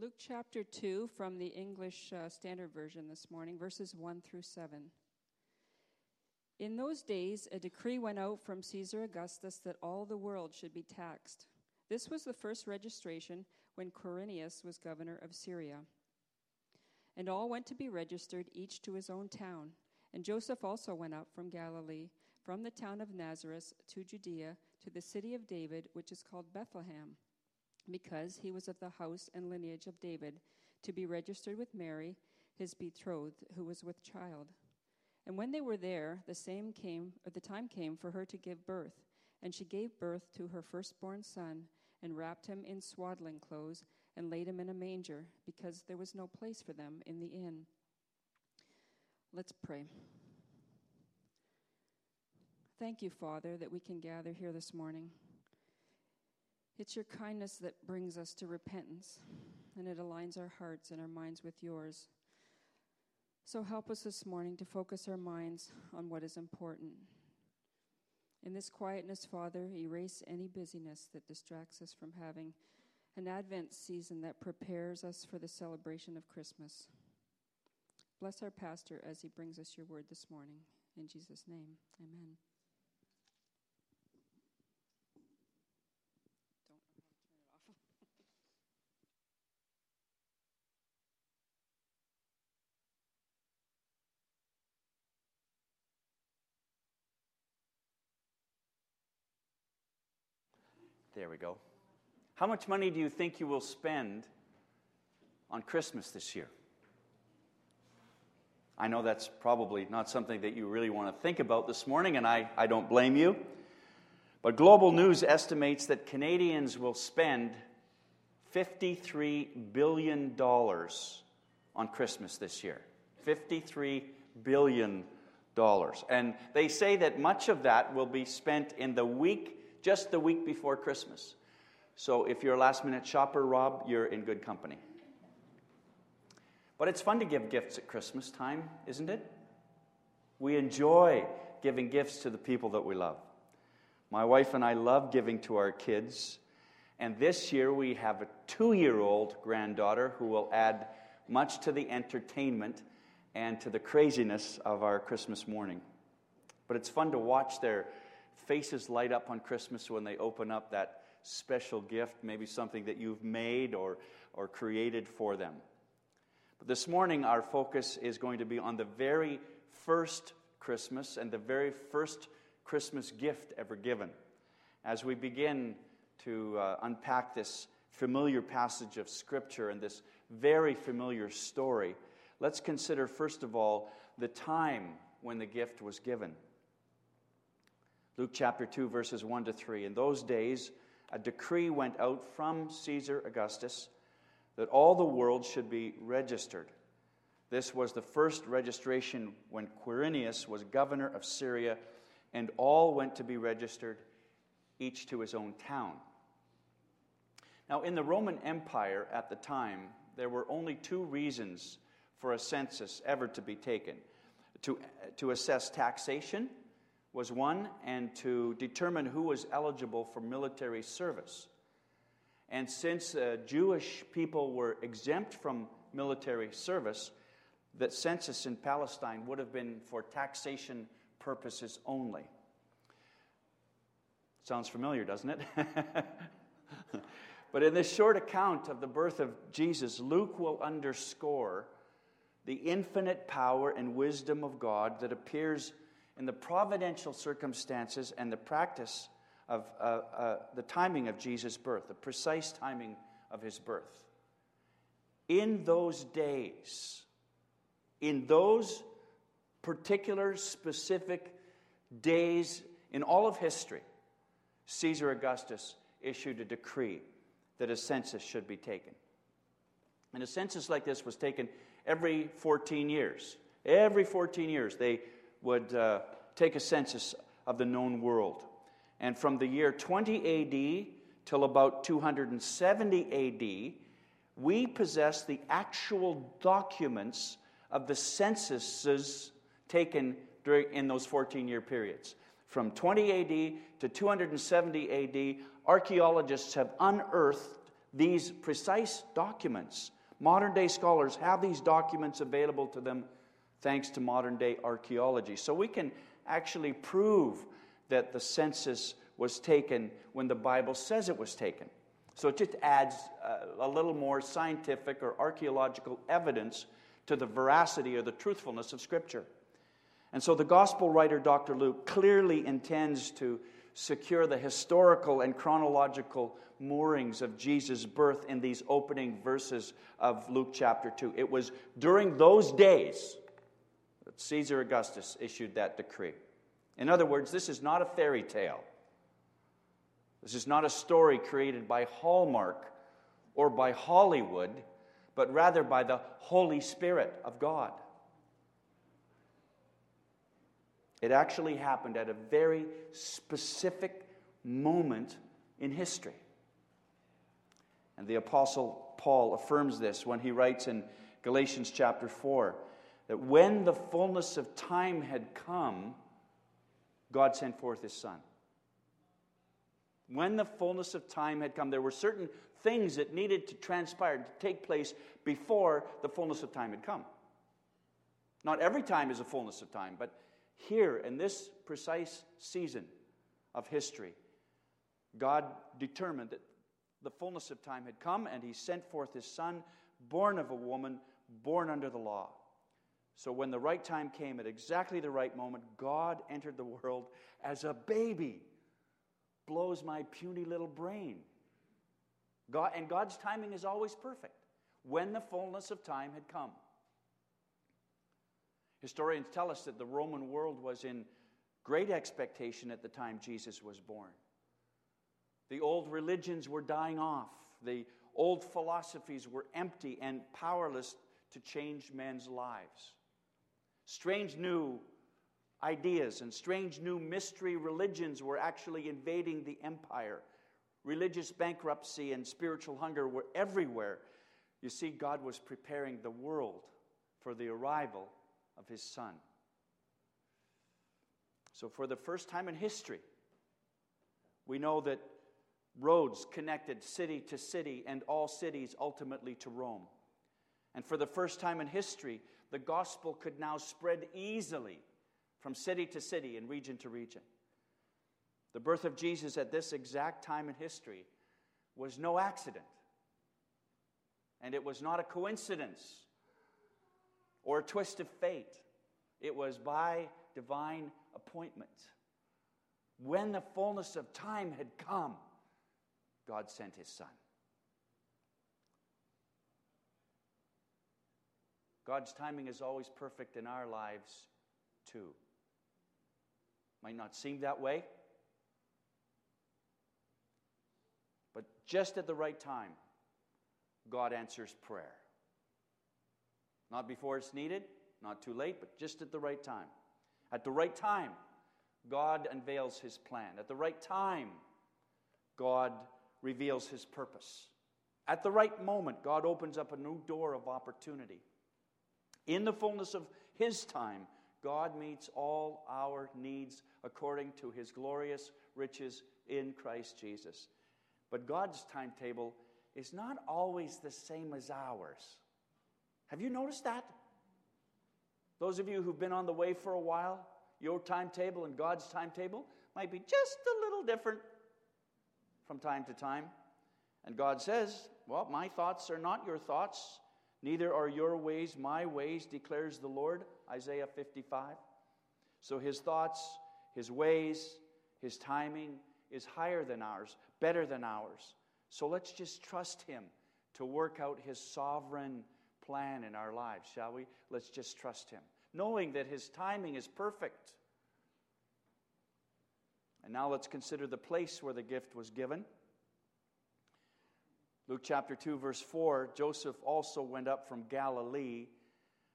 Luke chapter 2 from the English uh, Standard Version this morning, verses 1 through 7. In those days, a decree went out from Caesar Augustus that all the world should be taxed. This was the first registration when Quirinius was governor of Syria. And all went to be registered, each to his own town. And Joseph also went up from Galilee, from the town of Nazareth to Judea, to the city of David, which is called Bethlehem because he was of the house and lineage of David, to be registered with Mary, his betrothed, who was with child. And when they were there, the same came, or the time came for her to give birth, and she gave birth to her firstborn son, and wrapped him in swaddling clothes, and laid him in a manger, because there was no place for them in the inn. Let's pray. Thank you, Father, that we can gather here this morning. It's your kindness that brings us to repentance, and it aligns our hearts and our minds with yours. So help us this morning to focus our minds on what is important. In this quietness, Father, erase any busyness that distracts us from having an Advent season that prepares us for the celebration of Christmas. Bless our pastor as he brings us your word this morning. In Jesus' name, amen. There we go. How much money do you think you will spend on Christmas this year? I know that's probably not something that you really want to think about this morning, and I, I don't blame you. But Global News estimates that Canadians will spend $53 billion on Christmas this year. $53 billion. And they say that much of that will be spent in the week just the week before Christmas. So if you're a last minute shopper, Rob, you're in good company. But it's fun to give gifts at Christmas time, isn't it? We enjoy giving gifts to the people that we love. My wife and I love giving to our kids. And this year we have a two year old granddaughter who will add much to the entertainment and to the craziness of our Christmas morning. But it's fun to watch their faces light up on Christmas when they open up that special gift, maybe something that you've made or, or created for them. But this morning, our focus is going to be on the very first Christmas and the very first Christmas gift ever given. As we begin to uh, unpack this familiar passage of Scripture and this very familiar story, let's consider, first of all, the time when the gift was given. Luke chapter 2, verses 1 to 3. In those days, a decree went out from Caesar Augustus that all the world should be registered. This was the first registration when Quirinius was governor of Syria, and all went to be registered, each to his own town. Now, in the Roman Empire at the time, there were only two reasons for a census ever to be taken to, to assess taxation was one, and to determine who was eligible for military service. And since uh, Jewish people were exempt from military service, that census in Palestine would have been for taxation purposes only. Sounds familiar, doesn't it? but in this short account of the birth of Jesus, Luke will underscore the infinite power and wisdom of God that appears in the providential circumstances and the practice of uh, uh, the timing of Jesus' birth, the precise timing of his birth. In those days, in those particular specific days in all of history, Caesar Augustus issued a decree that a census should be taken. And a census like this was taken every 14 years. Every 14 years, they would uh, take a census of the known world. And from the year 20 AD till about 270 AD, we possess the actual documents of the censuses taken during, in those 14 year periods. From 20 AD to 270 AD, archaeologists have unearthed these precise documents. Modern day scholars have these documents available to them thanks to modern day archaeology. So we can actually prove that the census was taken when the Bible says it was taken. So it just adds uh, a little more scientific or archaeological evidence to the veracity or the truthfulness of Scripture. And so the gospel writer, Dr. Luke, clearly intends to secure the historical and chronological moorings of Jesus' birth in these opening verses of Luke chapter 2. It was during those days that Caesar Augustus issued that decree. In other words, this is not a fairy tale. This is not a story created by Hallmark or by Hollywood, but rather by the Holy Spirit of God. It actually happened at a very specific moment in history. And the Apostle Paul affirms this when he writes in Galatians chapter 4 that when the fullness of time had come, God sent forth his Son. When the fullness of time had come, there were certain things that needed to transpire, to take place before the fullness of time had come. Not every time is a fullness of time, but here in this precise season of history, God determined that the fullness of time had come, and He sent forth His Son, born of a woman, born under the law. So, when the right time came, at exactly the right moment, God entered the world as a baby. Blows my puny little brain. God, and God's timing is always perfect when the fullness of time had come. Historians tell us that the Roman world was in great expectation at the time Jesus was born. The old religions were dying off, the old philosophies were empty and powerless to change men's lives. Strange new ideas and strange new mystery religions were actually invading the empire. Religious bankruptcy and spiritual hunger were everywhere. You see, God was preparing the world for the arrival of his son. So, for the first time in history, we know that roads connected city to city and all cities ultimately to Rome. And for the first time in history, the gospel could now spread easily from city to city and region to region. The birth of Jesus at this exact time in history was no accident. And it was not a coincidence or a twist of fate. It was by divine appointment. When the fullness of time had come, God sent his son. God's timing is always perfect in our lives, too. Might not seem that way, but just at the right time, God answers prayer. Not before it's needed, not too late, but just at the right time. At the right time, God unveils his plan. At the right time, God reveals his purpose. At the right moment, God opens up a new door of opportunity. In the fullness of his time, God meets all our needs according to his glorious riches in Christ Jesus. But God's timetable is not always the same as ours. Have you noticed that? Those of you who've been on the way for a while, your timetable and God's timetable might be just a little different from time to time. And God says, Well, my thoughts are not your thoughts, neither are your ways my ways, declares the Lord. Isaiah 55. So his thoughts, his ways, his timing is higher than ours, better than ours. So let's just trust him to work out his sovereign plan in our lives, shall we? Let's just trust Him, knowing that His timing is perfect. And now let's consider the place where the gift was given. Luke chapter 2, verse 4 Joseph also went up from Galilee,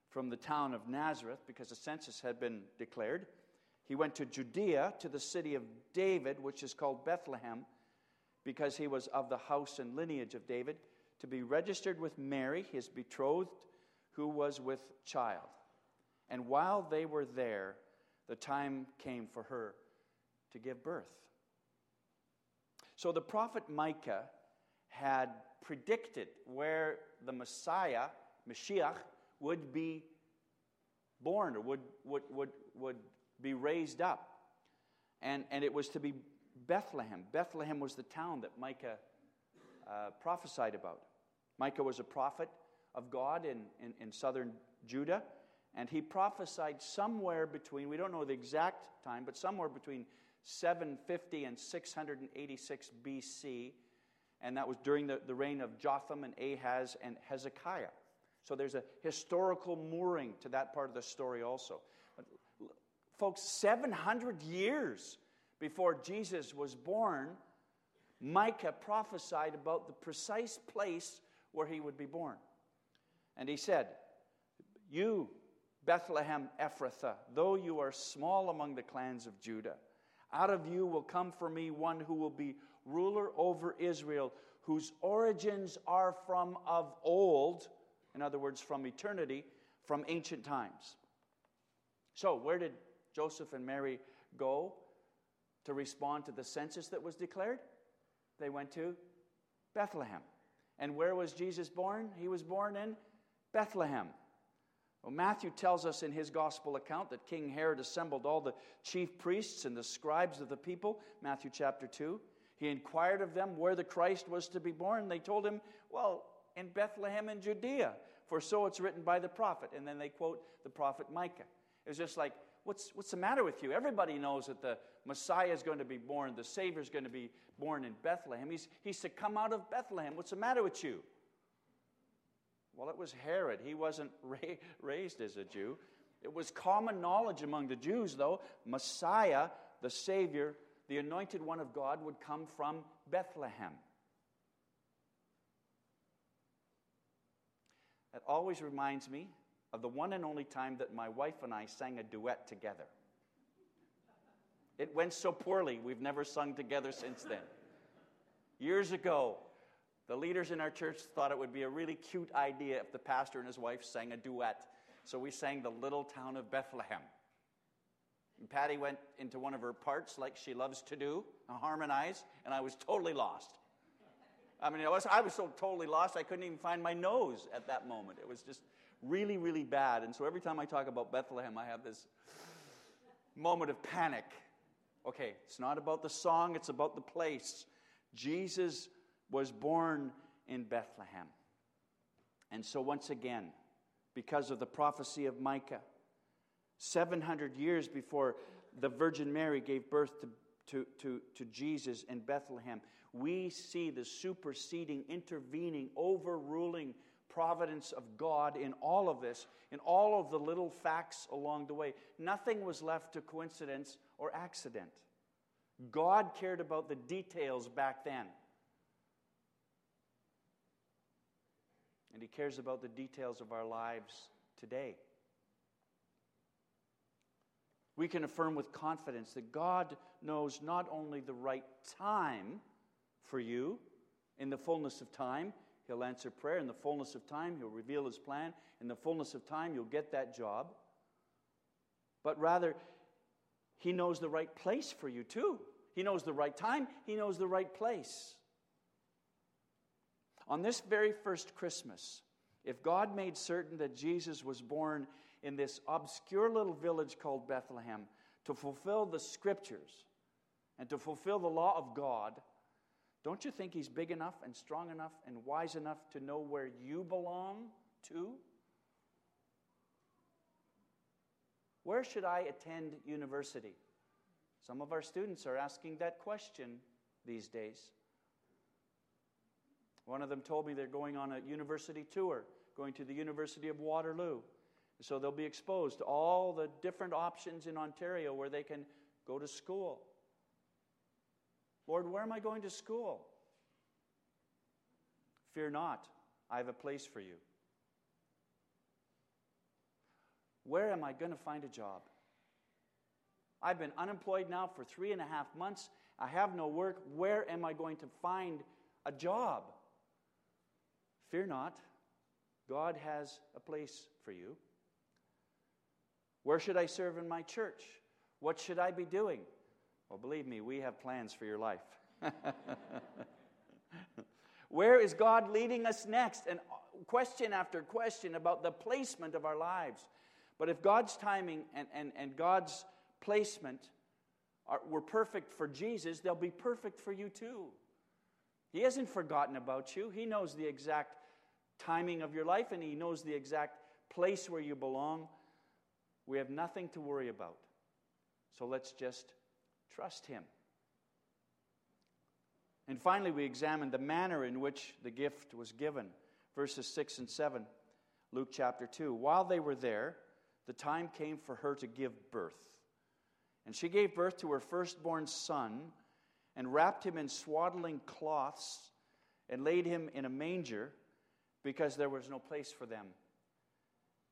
from the town of Nazareth, because a census had been declared. He went to Judea, to the city of David, which is called Bethlehem, because he was of the house and lineage of David to be registered with Mary, his betrothed, who was with child. And while they were there, the time came for her to give birth. So the prophet Micah had predicted where the Messiah, Mashiach, would be born or would, would, would, would be raised up. And, and it was to be Bethlehem. Bethlehem was the town that Micah uh, prophesied about. Micah was a prophet of God in, in, in southern Judah, and he prophesied somewhere between, we don't know the exact time, but somewhere between 750 and 686 BC, and that was during the, the reign of Jotham and Ahaz and Hezekiah. So there's a historical mooring to that part of the story also. Folks, 700 years before Jesus was born, Micah prophesied about the precise place where he would be born. And he said, You, Bethlehem Ephrathah, though you are small among the clans of Judah, out of you will come for me one who will be ruler over Israel, whose origins are from of old, in other words, from eternity, from ancient times. So, where did Joseph and Mary go to respond to the census that was declared? They went to Bethlehem. And where was Jesus born? He was born in Bethlehem. Well, Matthew tells us in his gospel account that King Herod assembled all the chief priests and the scribes of the people, Matthew chapter 2. He inquired of them where the Christ was to be born. They told him, Well, in Bethlehem in Judea, for so it's written by the prophet. And then they quote the prophet Micah. It was just like, What's, what's the matter with you? Everybody knows that the Messiah is going to be born, the Savior is going to be born in Bethlehem. He's, he's to come out of Bethlehem. What's the matter with you? Well, it was Herod. He wasn't ra- raised as a Jew. It was common knowledge among the Jews, though, Messiah, the Savior, the anointed one of God, would come from Bethlehem. It always reminds me of the one and only time that my wife and I sang a duet together. It went so poorly, we've never sung together since then. Years ago, the leaders in our church thought it would be a really cute idea if the pastor and his wife sang a duet. So we sang The Little Town of Bethlehem. And Patty went into one of her parts like she loves to do, harmonize, and I was totally lost. I mean, I was, I was so totally lost, I couldn't even find my nose at that moment. It was just really, really bad. And so every time I talk about Bethlehem, I have this moment of panic. Okay, it's not about the song, it's about the place. Jesus was born in Bethlehem. And so, once again, because of the prophecy of Micah, 700 years before the Virgin Mary gave birth to, to, to, to Jesus in Bethlehem, we see the superseding, intervening, overruling providence of God in all of this, in all of the little facts along the way. Nothing was left to coincidence or accident. God cared about the details back then. And He cares about the details of our lives today. We can affirm with confidence that God knows not only the right time for you in the fullness of time, He'll answer prayer. In the fullness of time, He'll reveal His plan. In the fullness of time, you'll get that job. But rather, He knows the right place for you, too. He knows the right time, He knows the right place. On this very first Christmas, if God made certain that Jesus was born in this obscure little village called Bethlehem to fulfill the scriptures and to fulfill the law of God, don't you think he's big enough and strong enough and wise enough to know where you belong to? Where should I attend university? Some of our students are asking that question these days. One of them told me they're going on a university tour, going to the University of Waterloo. So they'll be exposed to all the different options in Ontario where they can go to school. Lord, where am I going to school? Fear not, I have a place for you. Where am I going to find a job? I've been unemployed now for three and a half months. I have no work. Where am I going to find a job? Fear not, God has a place for you. Where should I serve in my church? What should I be doing? Well, believe me, we have plans for your life. Where is God leading us next? And uh, question after question about the placement of our lives. But if God's timing and, and, and God's placement are, were perfect for Jesus, they'll be perfect for you too. He hasn't forgotten about you. He knows the exact timing of your life and He knows the exact place where you belong. We have nothing to worry about. So let's just trust Him. And finally, we examine the manner in which the gift was given. Verses 6 and 7, Luke chapter 2. While they were there, the time came for her to give birth. And she gave birth to her firstborn son and wrapped him in swaddling cloths and laid him in a manger because there was no place for them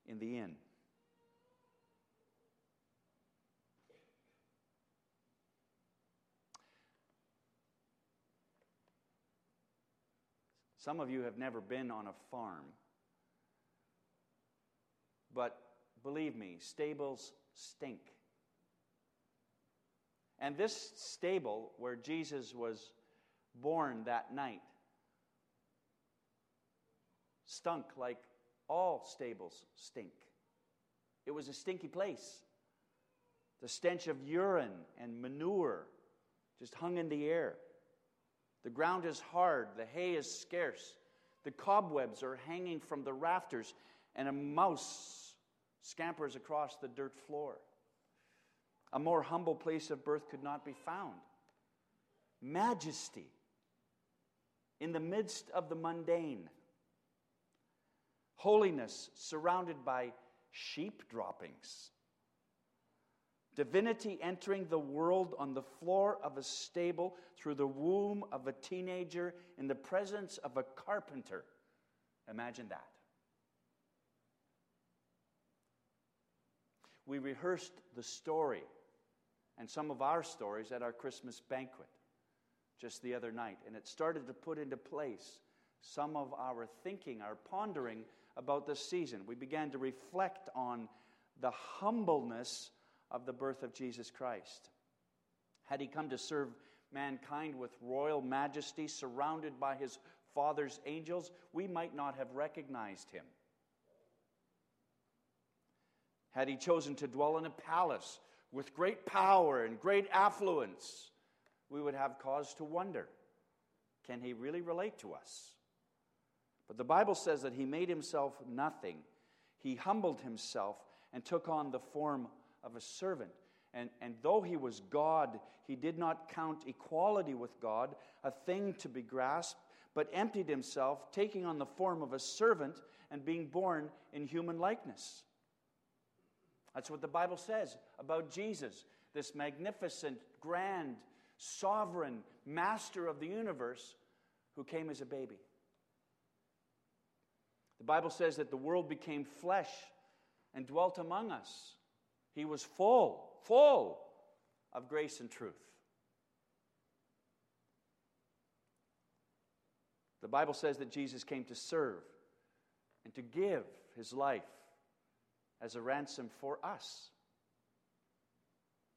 in the inn. Some of you have never been on a farm. But believe me, stables stink. And this stable where Jesus was born that night stunk like all stables stink. It was a stinky place. The stench of urine and manure just hung in the air. The ground is hard, the hay is scarce, the cobwebs are hanging from the rafters, and a mouse scampers across the dirt floor. A more humble place of birth could not be found. Majesty in the midst of the mundane. Holiness surrounded by sheep droppings. Divinity entering the world on the floor of a stable through the womb of a teenager in the presence of a carpenter. Imagine that. We rehearsed the story and some of our stories at our Christmas banquet just the other night, and it started to put into place some of our thinking, our pondering about this season. We began to reflect on the humbleness of the birth of Jesus Christ. Had he come to serve mankind with royal majesty, surrounded by his Father's angels, we might not have recognized him. Had he chosen to dwell in a palace with great power and great affluence, we would have cause to wonder can he really relate to us? But the Bible says that he made himself nothing. He humbled himself and took on the form of a servant. And, and though he was God, he did not count equality with God a thing to be grasped, but emptied himself, taking on the form of a servant and being born in human likeness. That's what the Bible says about Jesus, this magnificent, grand, sovereign master of the universe who came as a baby. The Bible says that the world became flesh and dwelt among us. He was full, full of grace and truth. The Bible says that Jesus came to serve and to give his life as a ransom for us.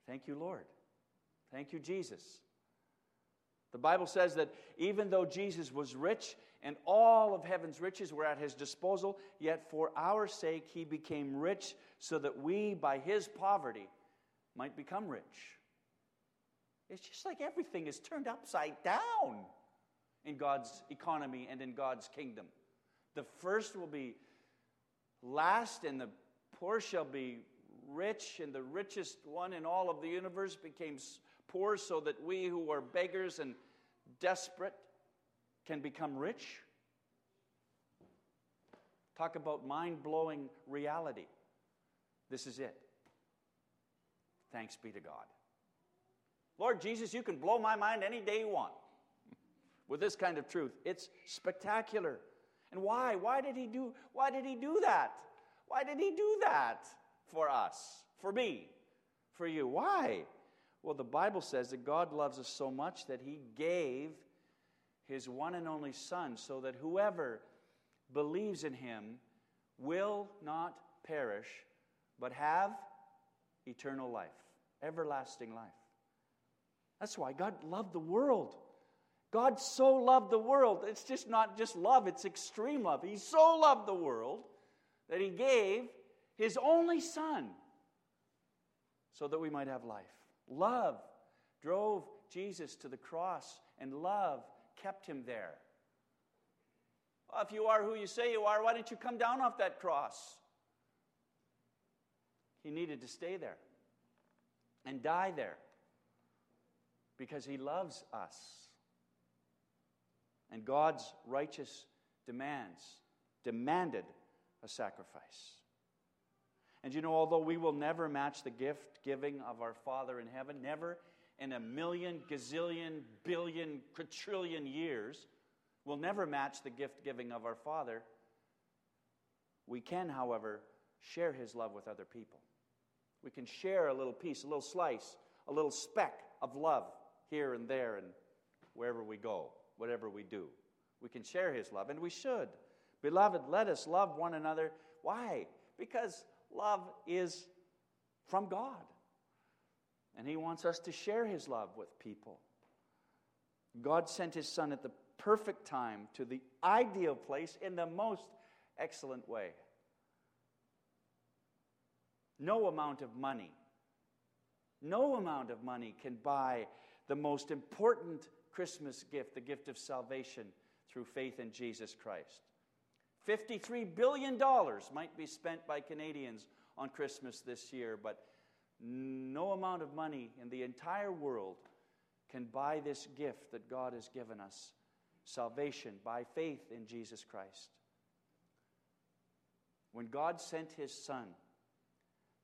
Thank you, Lord. Thank you, Jesus. The Bible says that even though Jesus was rich and all of heaven's riches were at his disposal, yet for our sake he became rich so that we, by his poverty, might become rich. It's just like everything is turned upside down in God's economy and in God's kingdom. The first will be last, and the poor shall be rich, and the richest one in all of the universe became poor so that we who are beggars and desperate can become rich. Talk about mind blowing reality. This is it. Thanks be to God. Lord Jesus, you can blow my mind any day you want with this kind of truth. It's spectacular. And why? Why did he do why did he do that? Why did he do that for us? For me? For you? Why? Well, the Bible says that God loves us so much that he gave his one and only Son so that whoever believes in him will not perish, but have eternal life, everlasting life. That's why God loved the world. God so loved the world. It's just not just love, it's extreme love. He so loved the world that he gave his only son so that we might have life. Love drove Jesus to the cross, and love kept him there. Well, if you are who you say you are, why don't you come down off that cross? He needed to stay there and die there because he loves us. And God's righteous demands demanded a sacrifice. And you know, although we will never match the gift giving of our Father in heaven, never in a million, gazillion, billion, quadrillion years, we'll never match the gift giving of our Father. We can, however, share His love with other people. We can share a little piece, a little slice, a little speck of love here and there and wherever we go, whatever we do. We can share His love, and we should. Beloved, let us love one another. Why? Because love is from God. And He wants us to share His love with people. God sent His Son at the perfect time to the ideal place in the most excellent way. No amount of money, no amount of money can buy the most important Christmas gift, the gift of salvation through faith in Jesus Christ. $53 billion might be spent by Canadians on Christmas this year, but no amount of money in the entire world can buy this gift that God has given us salvation by faith in Jesus Christ. When God sent his Son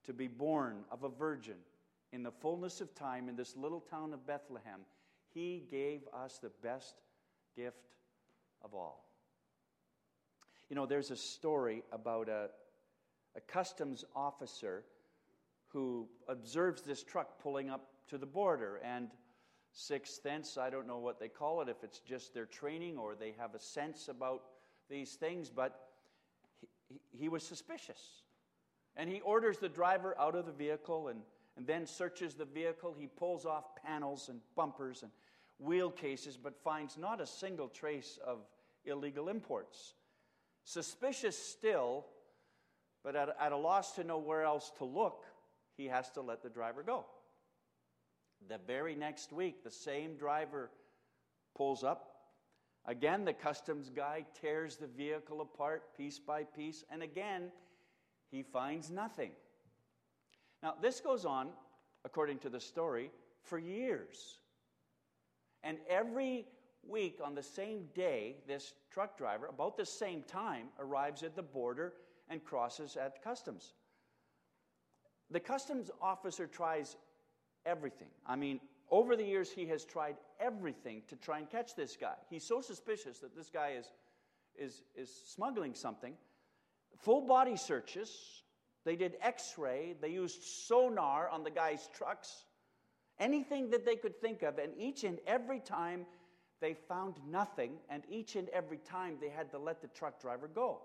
to be born of a virgin in the fullness of time in this little town of Bethlehem, he gave us the best gift of all. You know, there's a story about a, a customs officer who observes this truck pulling up to the border and sixth sense i don't know what they call it if it's just their training or they have a sense about these things but he, he was suspicious. And he orders the driver out of the vehicle and, and then searches the vehicle. He pulls off panels and bumpers and wheel cases but finds not a single trace of illegal imports suspicious still but at, at a loss to know where else to look he has to let the driver go. The very next week, the same driver pulls up. Again, the customs guy tears the vehicle apart piece by piece, and again, he finds nothing. Now, this goes on, according to the story, for years. And every week, on the same day, this truck driver, about the same time, arrives at the border and crosses at customs. The customs officer tries everything. I mean, over the years, he has tried everything to try and catch this guy. He's so suspicious that this guy is, is, is smuggling something. Full body searches. They did x ray. They used sonar on the guy's trucks. Anything that they could think of. And each and every time they found nothing. And each and every time they had to let the truck driver go.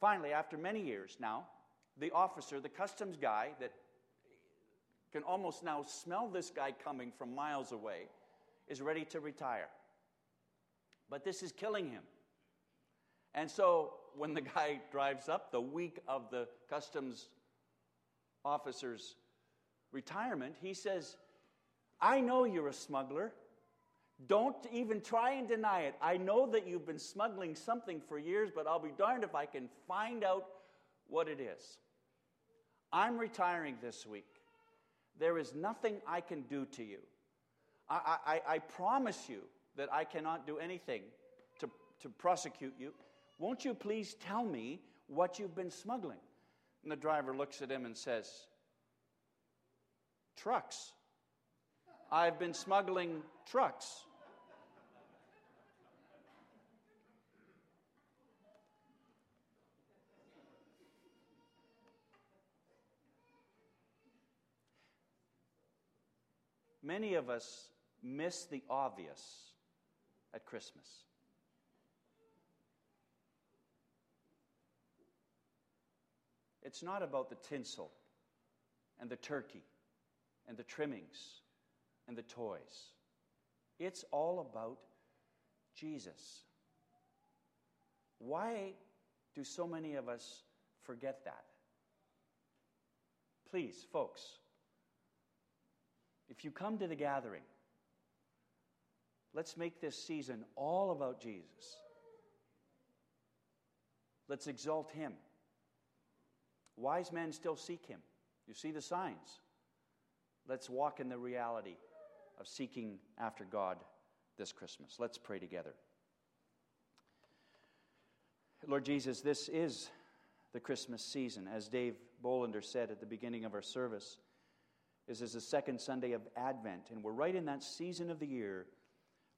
Finally, after many years now, the officer, the customs guy that can almost now smell this guy coming from miles away, is ready to retire. But this is killing him. And so when the guy drives up the week of the customs officer's retirement, he says, I know you're a smuggler. Don't even try and deny it. I know that you've been smuggling something for years, but I'll be darned if I can find out what it is. I'm retiring this week. There is nothing I can do to you. I, I, I promise you that I cannot do anything to, to prosecute you. Won't you please tell me what you've been smuggling? And the driver looks at him and says, Trucks. I've been smuggling trucks. Many of us miss the obvious at Christmas. It's not about the tinsel and the turkey and the trimmings and the toys. It's all about Jesus. Why do so many of us forget that? Please, folks, if you come to the gathering, let's make this season all about Jesus. Let's exalt him. Wise men still seek him. You see the signs. Let's walk in the reality of seeking after God this Christmas. Let's pray together. Lord Jesus, this is the Christmas season. As Dave Bolander said at the beginning of our service, this is the second Sunday of Advent, and we're right in that season of the year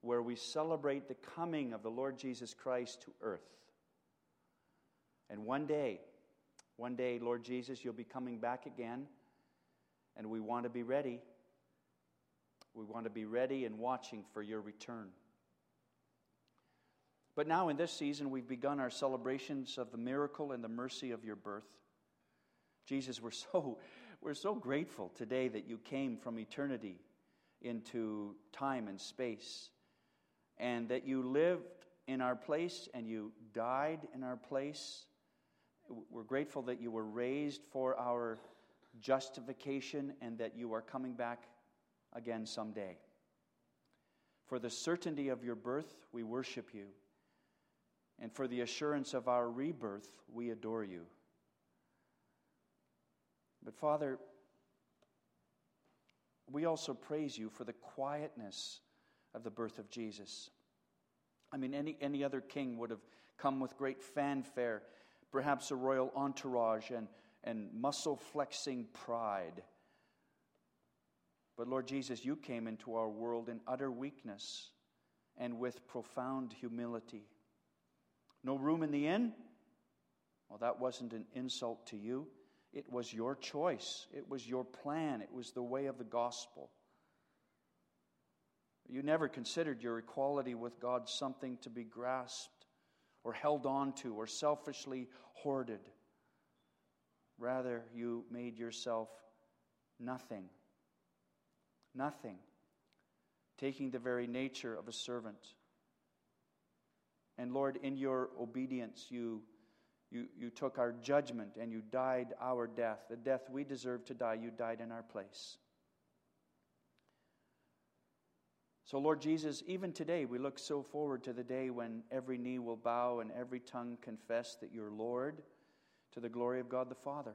where we celebrate the coming of the Lord Jesus Christ to earth. And one day, one day, Lord Jesus, you'll be coming back again, and we want to be ready. We want to be ready and watching for your return. But now, in this season, we've begun our celebrations of the miracle and the mercy of your birth. Jesus, we're so, we're so grateful today that you came from eternity into time and space, and that you lived in our place and you died in our place. We're grateful that you were raised for our justification and that you are coming back again someday. For the certainty of your birth, we worship you. And for the assurance of our rebirth, we adore you. But Father, we also praise you for the quietness of the birth of Jesus. I mean, any, any other king would have come with great fanfare, perhaps a royal entourage and, and muscle flexing pride. But Lord Jesus, you came into our world in utter weakness and with profound humility. No room in the inn? Well, that wasn't an insult to you. It was your choice, it was your plan, it was the way of the gospel. You never considered your equality with God something to be grasped or held on to or selfishly hoarded. Rather, you made yourself nothing. Nothing. Taking the very nature of a servant. And Lord, in your obedience, you, you, you took our judgment and you died our death. The death we deserve to die, you died in our place. So, Lord Jesus, even today we look so forward to the day when every knee will bow and every tongue confess that you're Lord to the glory of God the Father.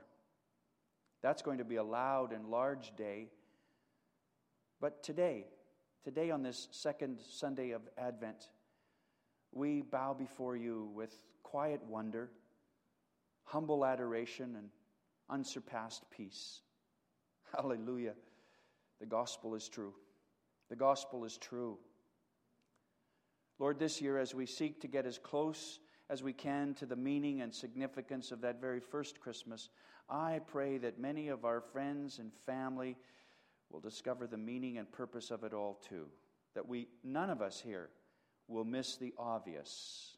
That's going to be a loud and large day. But today, today on this second Sunday of Advent, we bow before you with quiet wonder, humble adoration, and unsurpassed peace. Hallelujah. The gospel is true. The gospel is true. Lord, this year, as we seek to get as close as we can to the meaning and significance of that very first Christmas, I pray that many of our friends and family will discover the meaning and purpose of it all too. That we, none of us here, will miss the obvious.